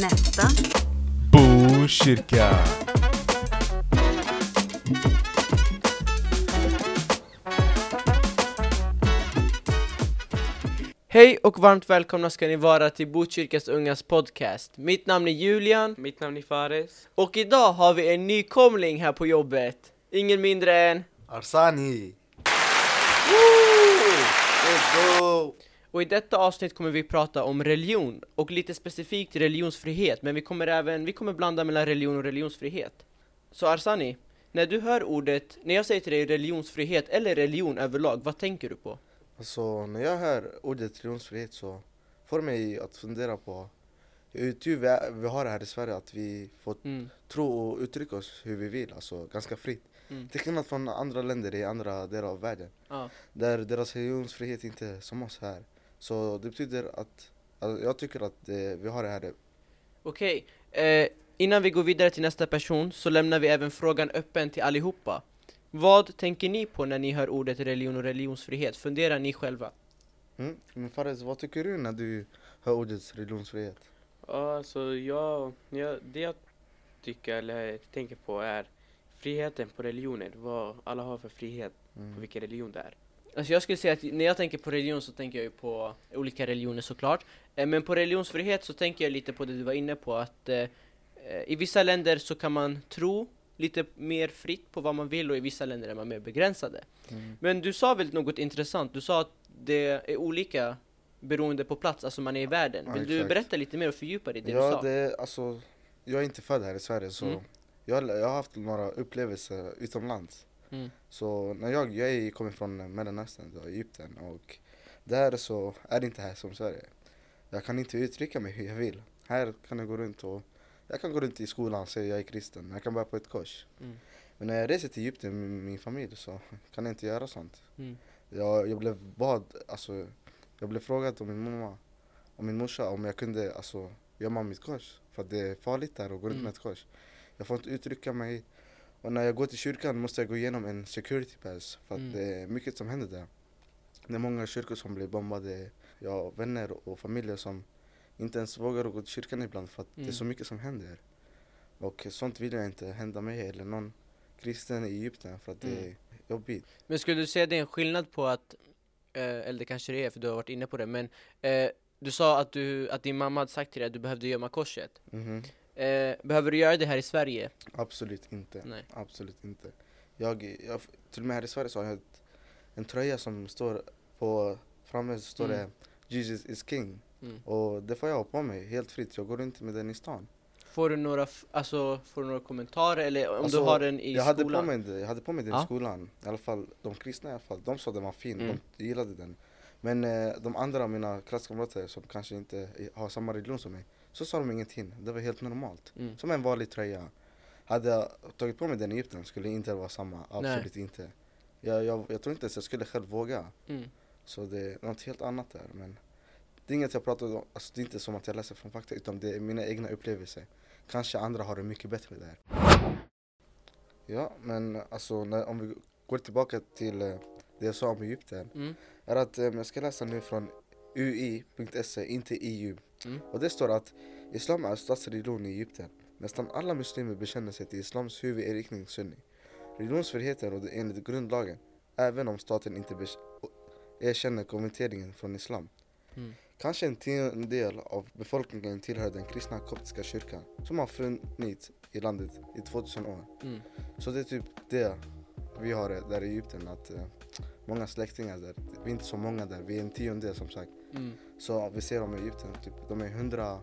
Nästa. Botkyrka! Hej och varmt välkomna ska ni vara till Botkyrkas Ungas podcast. Mitt namn är Julian Mitt namn är Fares. och idag har vi en nykomling här på jobbet. Ingen mindre än... Arsani! Och i detta avsnitt kommer vi prata om religion och lite specifikt religionsfrihet, men vi kommer även vi kommer blanda mellan religion och religionsfrihet. Så Arsani, när du hör ordet, när jag säger till dig religionsfrihet eller religion överlag, vad tänker du på? Alltså när jag hör ordet religionsfrihet så får mig att fundera på hur tur vi, är, vi har det här i Sverige att vi får Mm. tro och uttrycka oss hur vi vill, alltså ganska fritt. Mm. Till skillnad från andra länder i andra delar av världen Ja. där deras religionsfrihet inte är som oss här. Så det betyder att, alltså, jag tycker att eh, vi har det här Okej, eh, innan vi går vidare till nästa person så lämnar vi även frågan öppen till allihopa. Vad tänker ni på när ni hör ordet religion och religionsfrihet? Funderar ni själva? Mm. Men Fares, vad tycker du när du hör ordet religionsfrihet? Ja, alltså jag, jag, det jag tycker eller tänker på är friheten på religioner. Vad alla har för frihet på Mm. vilken religion det är. Alltså jag skulle säga att när jag tänker på religion så tänker jag ju på olika religioner såklart. Eh, men på religionsfrihet så tänker jag lite på det du var inne på att eh, eh, i vissa länder så kan man tro lite mer fritt på vad man vill och i vissa länder är man mer begränsade. Mm. Men du sa väl något intressant? Du sa att det är olika beroende på plats, alltså man är i världen. Ja, Vill du exakt. berätta lite mer och fördjupa dig i det du Ja, sa? det är alltså, jag är inte född här i Sverige så Mm. Jag, jag har haft några upplevelser utomlands. Mm. Så när jag, jag kommer från Mellanöstern, då, Egypten och där så är det inte här som Sverige. Jag kan inte uttrycka mig hur jag vill. Här kan jag gå runt och jag kan gå runt i skolan och säga jag är kristen, jag kan bära på ett kors. Mm. Men när jag reser till Egypten med min familj så kan jag inte göra sånt. Mm. Jag, jag blev bad, alltså, jag blev frågad av min mamma och min morsa om jag kunde alltså, gömma mitt kors. För det är farligt där att gå runt Mm. med ett kors. Jag får inte uttrycka mig. Och när jag går till kyrkan måste jag gå igenom en security pass. För att Mm. det är mycket som händer där. Det är många kyrkor som blir bombade. Jag har vänner och familjer som inte ens vågar gå till kyrkan ibland för att det Mm. är så mycket som händer. Och sånt vill jag inte hända mig eller någon kristen i Egypten för att det Mm. är jobbigt. Men skulle du säga det är en skillnad på att, eh, eller det kanske det är för du har varit inne på det, men eh, du sa att, du, att din mamma hade sagt till dig att du behövde gömma korset. Mhm. Eh, behöver du göra det här i Sverige? Absolut inte. Nej. Absolut inte. Jag, jag, till och med här i Sverige så har jag ett, en tröja som står på framme så står Mm. det Jesus is king. Mm. Och det får jag ha på mig helt fritt. Jag går runt med den i stan. Får du några, alltså, får du några kommentarer eller om Alltså, du har den i jag hade, på skolan? mig, det- jag hade på mig den Ja. i skolan. I alla fall de kristna i alla fall. De sa den var fin. Mm. De gillade den. Men eh, de andra, mina klasskamrater som kanske inte har samma religion som mig. Så sa de ingenting. Det var helt normalt. Mm. Som en vanlig tröja. Hade jag tagit på mig den i Egypten skulle det inte vara samma. Absolut inte. Jag, jag, jag tror inte ens jag skulle själv våga. Mm. Så det är något helt annat där. Men det är inget jag pratar om. Alltså, det är inte som att jag läser från fakta utan det är mina egna upplevelser. Kanske andra har det mycket bättre där. Ja, men alltså när, om vi går tillbaka till eh, det jag sa om Egypten. Mm. Är att eh, jag ska läsa nu från ui.se, inte EU. Mm. Och det står att Islam är statsreligion i Egypten. Nästan alla muslimer bekänner sig till Islams huvudinriktning sunni. Religionsfriheten råder enligt grundlagen, även om staten inte erkänner konverteringen från Islam. Mm. Kanske en tiondel av befolkningen tillhör den kristna koptiska kyrkan, som har funnits i landet i 2000 år. Mm. Så det är typ det vi har där i Egypten, att eh, många släktingar där. Vi är inte så många där, vi är en tiondel som sagt. Mm. Så vi ser dem i Egypten, typ, de är 100,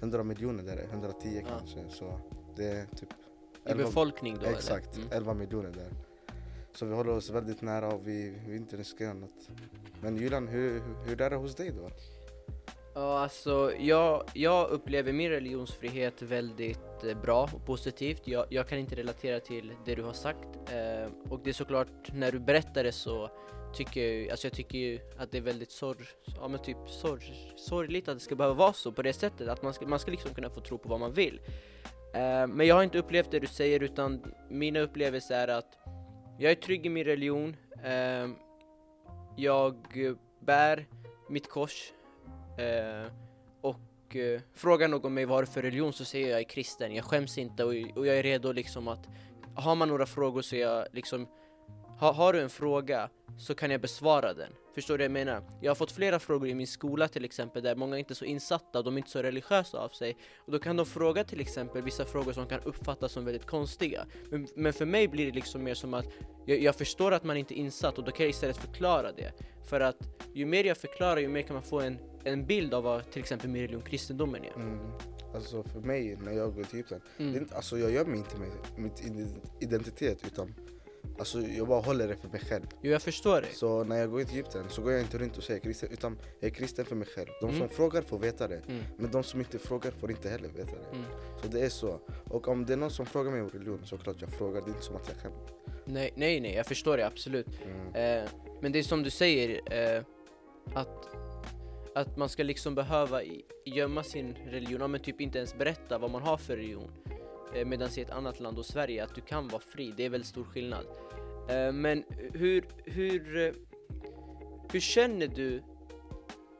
100 miljoner där, 110 Ja. kanske. Så det är typ I elva- befolkning då Exakt? Mm. 11 miljoner där. Så vi håller oss väldigt nära och vi, vi inte riskerar något. Men Julian, hur, hur, hur är det hos dig då? Ja, alltså jag, jag upplever min religionsfrihet väldigt eh, bra och positivt. Jag, jag kan inte relatera till det du har sagt. Eh, och det är såklart, när du berättar det så tycker jag ju, alltså jag tycker ju att det är väldigt sorg, ja men typ sorg, sorgligt att det ska behöva vara så på det sättet. Att man ska, man ska liksom kunna få tro på vad man vill. Eh, men jag har inte upplevt det du säger utan mina upplevelser är att jag är trygg i min religion. Eh, jag bär mitt kors eh, och eh, frågar någon mig vad har du för religion så säger jag jag är kristen, jag skäms inte och, och jag är redo liksom att har man några frågor så är jag liksom ha, har du en fråga så kan jag besvara den. Förstår du vad jag menar? Jag har fått flera frågor i min skola till exempel där många inte är så insatta och de är inte så religiösa av sig. Och då kan de fråga till exempel vissa frågor som kan uppfattas som väldigt konstiga. Men, men för mig blir det liksom mer som att jag, jag förstår att man inte är insatt och då kan jag istället förklara det. För att ju mer jag förklarar ju mer kan man få en, en bild av vad till exempel min religion, kristendomen är. Mm. Alltså för mig när jag går till Egypten, Mm. alltså jag gömmer inte mig, ide- identitet utan alltså jag bara håller det för mig själv. Jo jag förstår dig. Så när jag går till Egypten så går jag inte runt och säger kristen utan jag är kristen för mig själv. De som Mm. frågar får veta det. Mm. Men de som inte frågar får inte heller veta det. Mm. Så det är så. Och om det är någon som frågar mig om religion så klart jag frågar. Det är inte som att jag kan. Nej, nej, nej, jag förstår det absolut. Mm. Eh, men det är som du säger, eh, att, att man ska liksom behöva gömma sin religion, ja, men typ inte ens berätta vad man har för religion. Eh, Medan i ett annat land och Sverige, att du kan vara fri, det är väldigt stor skillnad. Eh, men hur, hur, eh, hur känner du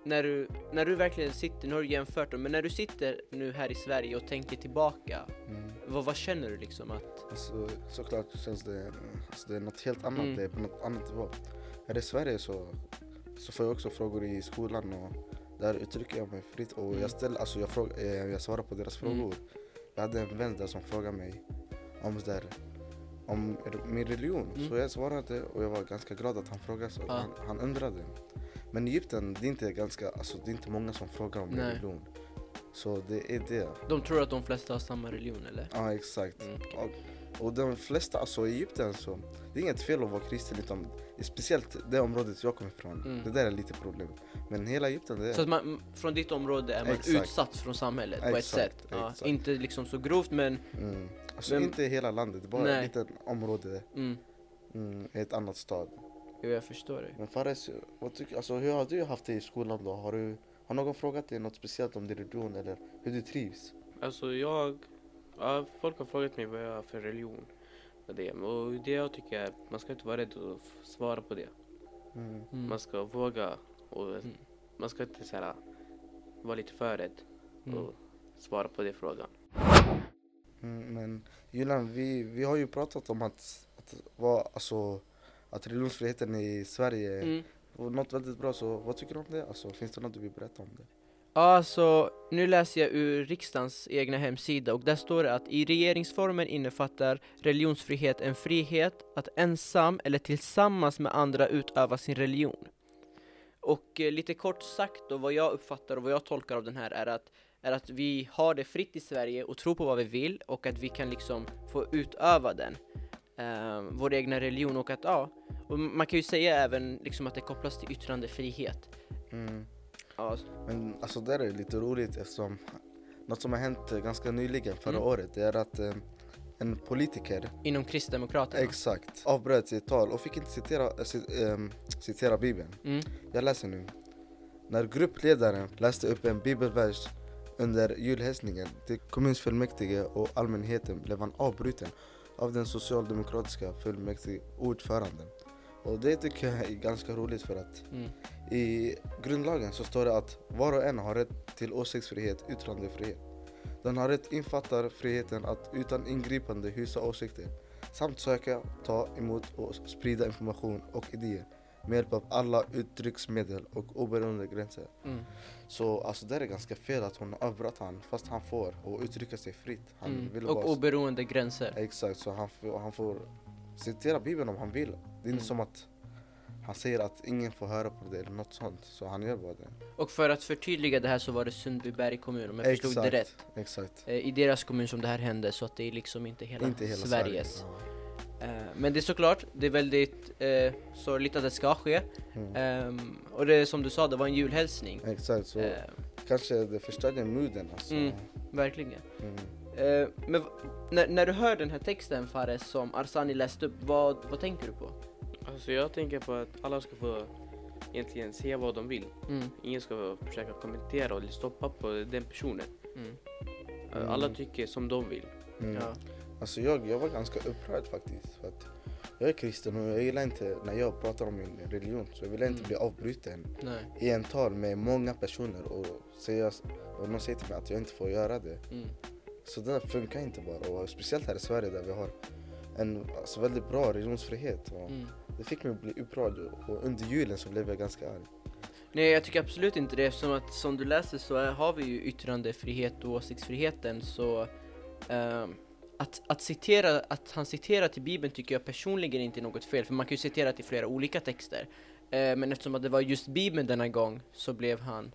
när du, när du verkligen sitter, nu har du jämfört dem, men när du sitter nu här i Sverige och tänker tillbaka, Mm. vad, vad känner du liksom att, Alltså, såklart känns det, alltså det är något helt annat. Mm. Det är på något annat nivå. Här i Sverige så, så får jag också frågor i skolan och där uttrycker jag mig fritt. Och Mm. jag, ställer, alltså jag, frågar, jag svarar på deras Mm. Jag hade en vän där som frågade mig om, så där, om min religion. Mm. Så jag svarade och jag var ganska glad att han frågade. Så Ja. han, han undrade. Men i Egypten, det är inte, ganska, alltså, det är inte många som frågar om Nej. religion. Så det är det. de tror att de flesta har samma religion eller? Ja exakt. Mm. Och, och de flesta, alltså i Egypten så, det är inget fel att vara kristen utan speciellt det området jag kommer ifrån. Mm. Det där är lite problem. Men hela Egypten det är... Så att man, från ditt område är man Exakt. utsatt från samhället på ett Exakt, sätt. Ja, exakt. inte liksom så grovt men Mm. Alltså Men- inte hela landet, bara Nej. ett litet område mm, mm, i ett annat stad. jo, jag förstår det. Men Fares, vad tycker, alltså, hur har du haft det i skolan då? Har, du, har någon frågat dig något speciellt om din religion eller hur du trivs? Alltså jag, ja, folk har frågat mig vad jag har för religion. Och det, och det jag tycker är att man ska inte vara rädd att svara på det. Mm. Mm. Man ska våga och Mm. man ska inte så här, vara lite för rädd Mm. och svara på den frågan. Mm, men Julian, vi, vi har ju pratat om att, att, vara, alltså, att religionsfriheten i Sverige Mm. var något väldigt bra. Så vad tycker du om det? Alltså, finns det något du vill berätta om det? Ja, alltså, nu läser jag ur riksdagens egna hemsida och där står det att i regeringsformen innefattar religionsfrihet en frihet att ensam eller tillsammans med andra utöva sin religion. Och eh, lite kort sagt då, vad jag uppfattar och vad jag tolkar av den här är att, är att vi har det fritt i Sverige och tror på vad vi vill och att vi kan liksom få utöva den, eh, vår egna religion och att ja, och man kan ju säga även liksom att det kopplas till yttrandefrihet. Mm. Ja, Men alltså det är lite roligt eftersom något som har hänt eh, ganska nyligen förra Mm. året det är att eh, en politiker inom Kristdemokraterna. exakt avbröt sitt tal och fick inte citera, cit, ehm, citera bibeln. Mm. Jag läser nu. När gruppledaren läste upp en bibelvers under julhälsningen till kommunfullmäktige och allmänheten blev han avbruten av den socialdemokratiska fullmäktige ordföranden. Och det tycker jag är ganska roligt för att Mm. i grundlagen så står det att var och en har rätt till åsiktsfrihet, yttrandefrihet. Den har rätt infattar friheten att utan ingripande hysa åsikter samt söka, ta emot och sprida information och idéer med hjälp av alla uttrycksmedel och oberoende gränser. Mm. Så alltså det är ganska fel att hon avbröt han fast han får och uttrycka sig fritt. Han Mm. vill Och bara... oberoende gränser. Exakt, så han han får citera bibeln om han vill. Det är Mm. inte som att han säger att ingen får höra på det eller något sånt. Så han gör bara det. Och för att förtydliga det här så var det Sundbyberg kommun om jag förstod det rätt. Exakt. Eh, I deras kommun som det här hände så att det är liksom inte hela, Inte hela Sveriges. Sverige. Eh, men det är såklart, det är väldigt eh, sorgligt att det ska ske. Ja. Mm. Ehm, och det som du sa, det var en julhälsning. Exakt, så Eh, kanske det förstörde mooden alltså. Mm. verkligen. Mm. Eh, men när, när du hör den här texten Fares som Arsani läste upp, vad, vad tänker du på? Alltså jag tänker på att alla ska få egentligen säga vad de vill. Mm, Ingen ska försöka kommentera eller stoppa på den personen. mm, Alla tycker som de vill. Mm. ja. Alltså jag, jag var ganska upprörd faktiskt. För att Jag är kristen och jag gillar inte när jag pratar om min religion så jag vill inte Mm. bli avbruten Nej. i en tal med många personer och, säga, och någon säger till mig att jag inte får göra det. Så det funkar inte bara och speciellt här i Sverige där vi har en alltså, väldigt bra religionsfrihet. Mm. Det fick mig att bli upprörd och under julen så blev jag ganska arg. Nej jag tycker absolut inte det eftersom att som du läser så är, har vi ju yttrandefrihet och åsiktsfriheten så ehm, att, att, citera, att han citerar till bibeln tycker jag personligen inte är något fel för man kan ju citera till flera olika texter Eh, men eftersom att det var just bibeln denna gång så blev han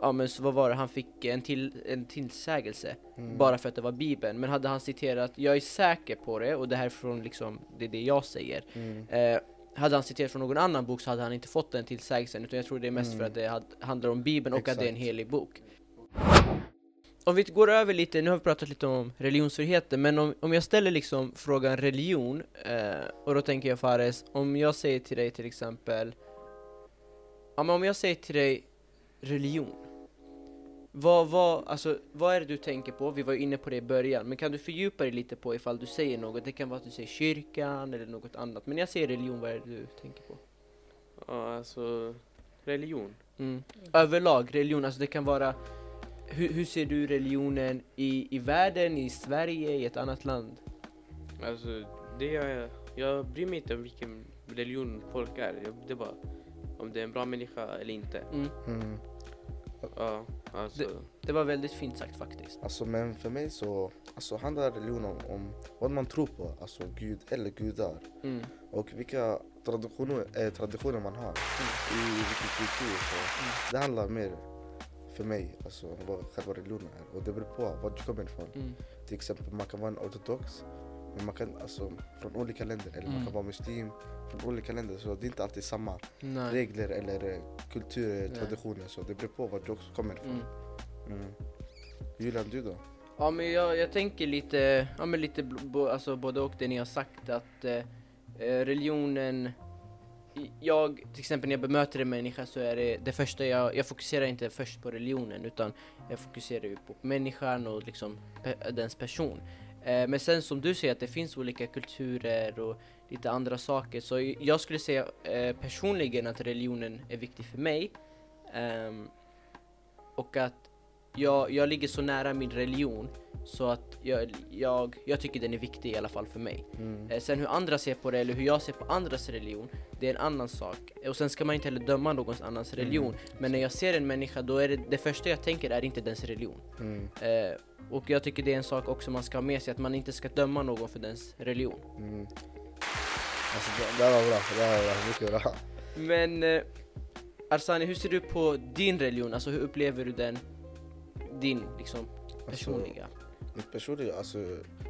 Ja men så vad var det, han fick en, till, en tillsägelse Mm. bara för att det var bibeln men hade han citerat, jag är säker på det och det här är från liksom, det är det jag säger Mm. Eh, hade han citerat från någon annan bok så hade han inte fått den tillsägelsen utan jag tror det är mest Mm. för att det had, handlar om bibeln och att det är en Exakt. helig bok. Om vi går över lite, nu har vi pratat lite om religionsfriheten, men om, om jag ställer liksom frågan religion, eh, och då tänker jag Fares, om jag säger till dig till exempel, ja men om jag säger till dig religion, vad, vad, alltså, vad är det du tänker på? Vi var ju inne på det i början, men kan du fördjupa dig lite på ifall du säger något? Det kan vara att du säger kyrkan eller något annat, men när jag säger religion, vad är det du tänker på? Ja, alltså religion. Mm. Överlag, religion, alltså det kan vara hur, hur ser du religionen i, i världen, i Sverige, i ett annat land? Alltså, det jag, jag bryr mig inte om vilken religion folk är. Jag, det är bara om det är en bra människa eller inte. Mm. Mm. Ja, alltså. Det var väldigt fint sagt faktiskt. Alltså men för mig så alltså, handlar religion om, om vad man tror på, alltså Gud eller gudar. Mm. Och vilka traditioner, eh, traditioner man har i vilken kultur. Så Mm. Det handlar mer för mig, alltså vad själva religionen är. Och det beror på var du kommer ifrån. Mm. Till exempel man kan vara en ortodox, men man kan alltså från olika länder. Eller man Mm. kan vara muslim från olika länder. Så det är inte alltid samma Nej. regler eller eh, kulturer, Nej. traditioner. Så det beror på var du också kommer ifrån. Mm. Mm. Julian, du då? Ja men jag, jag tänker lite, ja men lite bo, alltså både och det ni har sagt att eh, eh, religionen jag, till exempel när jag bemöter en människa så är det det första jag, jag fokuserar inte först på religionen utan jag fokuserar ju på människan och liksom pe, dens person. Eh, men sen som du säger att det finns olika kulturer och lite andra saker så jag skulle säga eh, personligen att religionen är viktig för mig. Ehm, och att jag, jag ligger så nära min religion så att jag, jag, jag tycker den är viktig i alla fall för mig. Mm. Eh, sen hur andra ser på det eller hur jag ser på andras religion, det är en annan sak. Och sen ska man inte heller döma någons annans religion. Men när jag ser en människa, då är det, det första jag tänker är inte dens religion. Mm. Eh, och jag tycker det är en sak också man ska ha med sig, att man inte ska döma någon för dens religion. Mm. Alltså det, det var bra, det var bra, mycket bra. Men eh, Arsani, hur ser du på din religion? Alltså hur upplever du den, din liksom personliga? Alltså, mitt personliga, alltså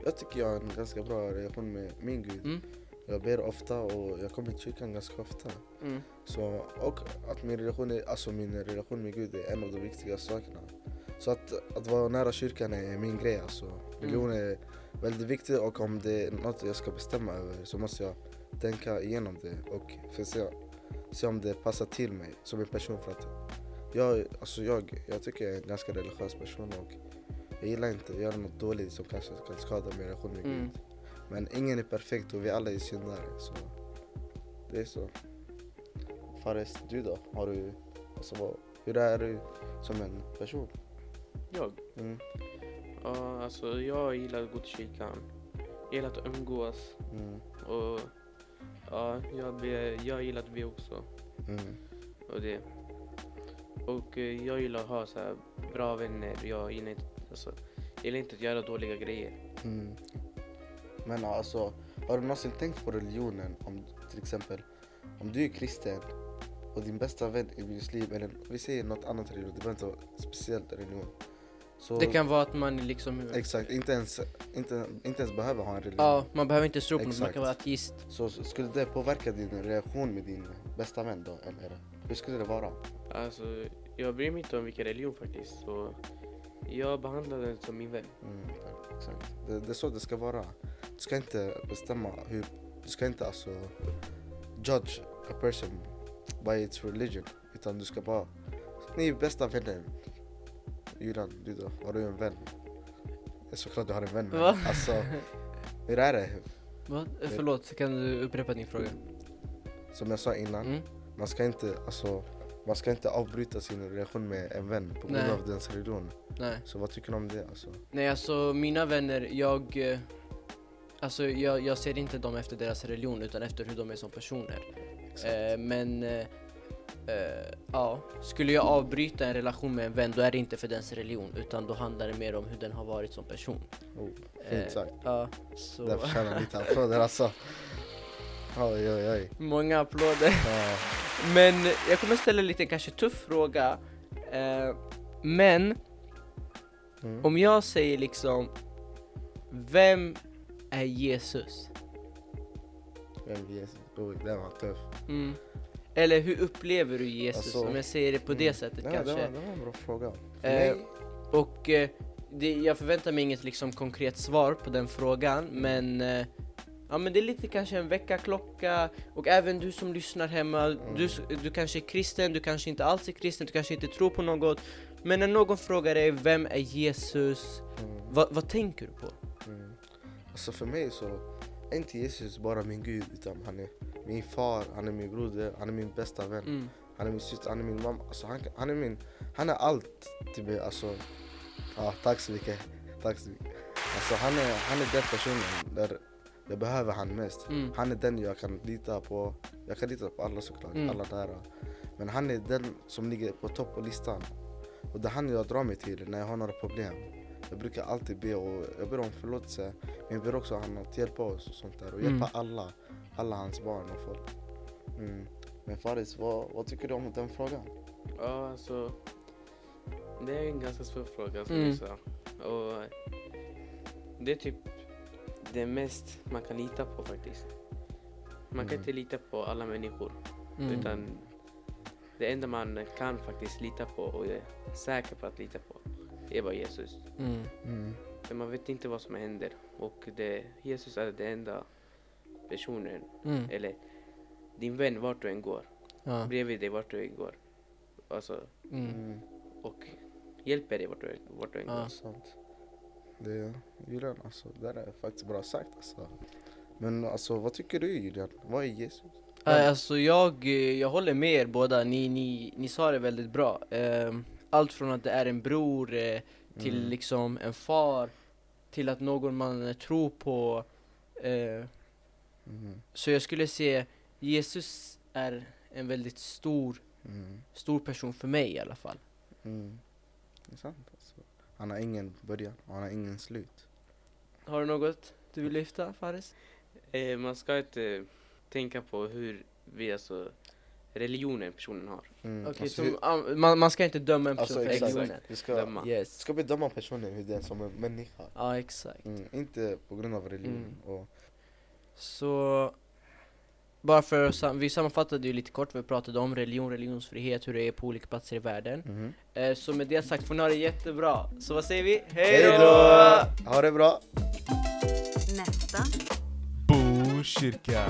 jag tycker jag har en ganska bra relation med min gud. Mm. Jag ber ofta och jag kommer till kyrkan ganska ofta. Mm. Så, och att min relation, är, alltså min relation med Gud är en av de viktigaste sakerna. Så att, att vara nära kyrkan är min grej alltså. Religion är väldigt viktigt och om det är något jag ska bestämma över så måste jag tänka igenom det och se, se om det passar till mig som en person. För att jag, alltså jag, jag tycker jag är en ganska religiös person och jag gillar inte att göra något dåligt som kanske kan skada min relation med Mm. Gud. Men ingen är perfekt och vi alla är syndare. Så det är så. Fares, du då? Har du, alltså, hur är du som en person? Jag? Mm, Ja, alltså jag gillar att gå till kyrkan. Jag gillar att umgås. mm, Och ja, jag, ber, jag gillar att be också. mm, Och det. Och eh, jag gillar att ha så bra vänner. Jag gillar inte, alltså, jag gillar inte att göra dåliga grejer. mm. Men alltså, har du någonsin tänkt på religionen? Om till exempel, om du är kristen och din bästa vän är muslim eller vi säger något annat religion, det behöver inte vara speciellt religion. Så, Det kan vara att man liksom... Exakt, inte ens, inte, inte ens behöver ha en religion. Ja, man behöver inte tro på något, man kan vara ateist. Så skulle det påverka din relation med din bästa vän då? Eller hur skulle det vara? Alltså, jag bryr mig inte om vilken religion faktiskt. Så jag behandlar den som min vän. Mm, exakt. Det, det är så det ska vara. Du ska inte bestämma hur... Du ska inte alltså judge a person by its religion. Utan du ska bara... Ni är bästa vänner. Julian, du då? Har du en vän? Ja, Såklart du har en vän. men Va? Alltså, hur är det? Eh, Förlåt, kan du upprepa din fråga? Som jag sa innan, Mm? man ska inte, alltså, man ska inte avbryta sin relation med en vän på grund Nej. av dens religion. Nej. Så vad tycker du om det? Alltså? Nej, alltså mina vänner, jag... eh, Alltså jag, jag ser inte dem efter deras religion utan efter hur de är som personer. Eh, men... Eh, eh, ja, skulle jag avbryta en relation med en vän då är det inte för dens religion utan då handlar det mer om hur den har varit som person. Oh, Eh, fint sagt. Ja, så... Där förtjänar lite applåder alltså. Oj oj oj. Många applåder. Ja. Men jag kommer ställa en lite kanske tuff fråga. Eh, men Mm. om jag säger liksom, vem är Jesus? Vem Jesus? Oj, den var tuff. Mm. Eller hur upplever du Jesus? Alltså, om jag säger det på det Mm. sättet Ja, kanske. Det var, det var en bra fråga. Eh, Och eh, det, jag förväntar mig inget liksom konkret svar på den frågan, men eh, Ja men det är lite kanske en väckarklocka och även du som lyssnar hemma, du, s- du kanske är kristen, du kanske inte alls är kristen, du kanske inte tror på något Men när någon frågar dig, vem är Jesus? mm, Vad, vad tänker du på? mm. Alltså för mig så är inte Jesus bara min gud utan han är min far, han är min broder, han är min bästa vän. Mm. Han är min syster, han är min mamma. Alltså han, han är min, han är allt till mig. Alltså, ja, tack så mycket. Tack så mycket. Alltså han är, han är den personen där jag behöver han mest. Mm. Han är den jag kan lita på. Jag kan lita på alla såklart, Mm. alla där. Men han är den som ligger på topp på listan. Och det är han jag drar mig till när jag har några problem. Jag brukar alltid be och jag ber om förlåtelse. Men jag ber också han att hjälpa oss och sånt där. Och Mm. hjälpa alla, alla hans barn och folk. Mm. Men Faris, vad, vad tycker du om den frågan? Ja, alltså. Det är en ganska svår fråga som Mm. du sa. Och det är typ det mest man kan lita på faktiskt. Man kan Mm. inte lita på alla människor. Mm. Utan det enda man kan faktiskt lita på och är säker på att lita på är bara Jesus. Mm. Mm. För man vet inte vad som händer. Och det, Jesus är den enda personen, Mm. eller din vän vart du än går. Ja. Bredvid dig vart du än går. Alltså, Mm. Mm. och hjälper dig vart du, vart du än Ja. går. Sant. Det Julian, alltså, det där är faktiskt bra sagt alltså. Men alltså vad tycker du Julian? Vad är Jesus? Nej, Alltså jag, eh, jag håller med er båda, ni, ni, ni sa det väldigt bra. Ehm, Allt från att det är en bror eh, till Mm. liksom en far, till att någon man eh, tror på. Eh, Mm. Så jag skulle säga Jesus är en väldigt stor, Mm. stor person för mig i alla fall. Mm. Det är sant. Han har ingen början och han har ingen slut. Har du något du vill lyfta Faris? Eh, man ska inte tänka på hur vi, alltså religionen personen har. Mm. Okej, alltså, så hur- man, man ska inte döma en person alltså för religionen? Vi ska, Döma. vi Yes. ska bedöma personen hur den är som en människa. Ja exakt. Mm. Inte på grund av religion. Mm. Och, Så bara för att sam- vi sammanfattade ju lite kort vad vi pratade om religion, religionsfrihet, hur det är på olika platser i världen. Mhm. Eh, så med det sagt får ni ha det jättebra. Så vad säger vi? Hej då! Ha det bra! Nästa Botkyrka.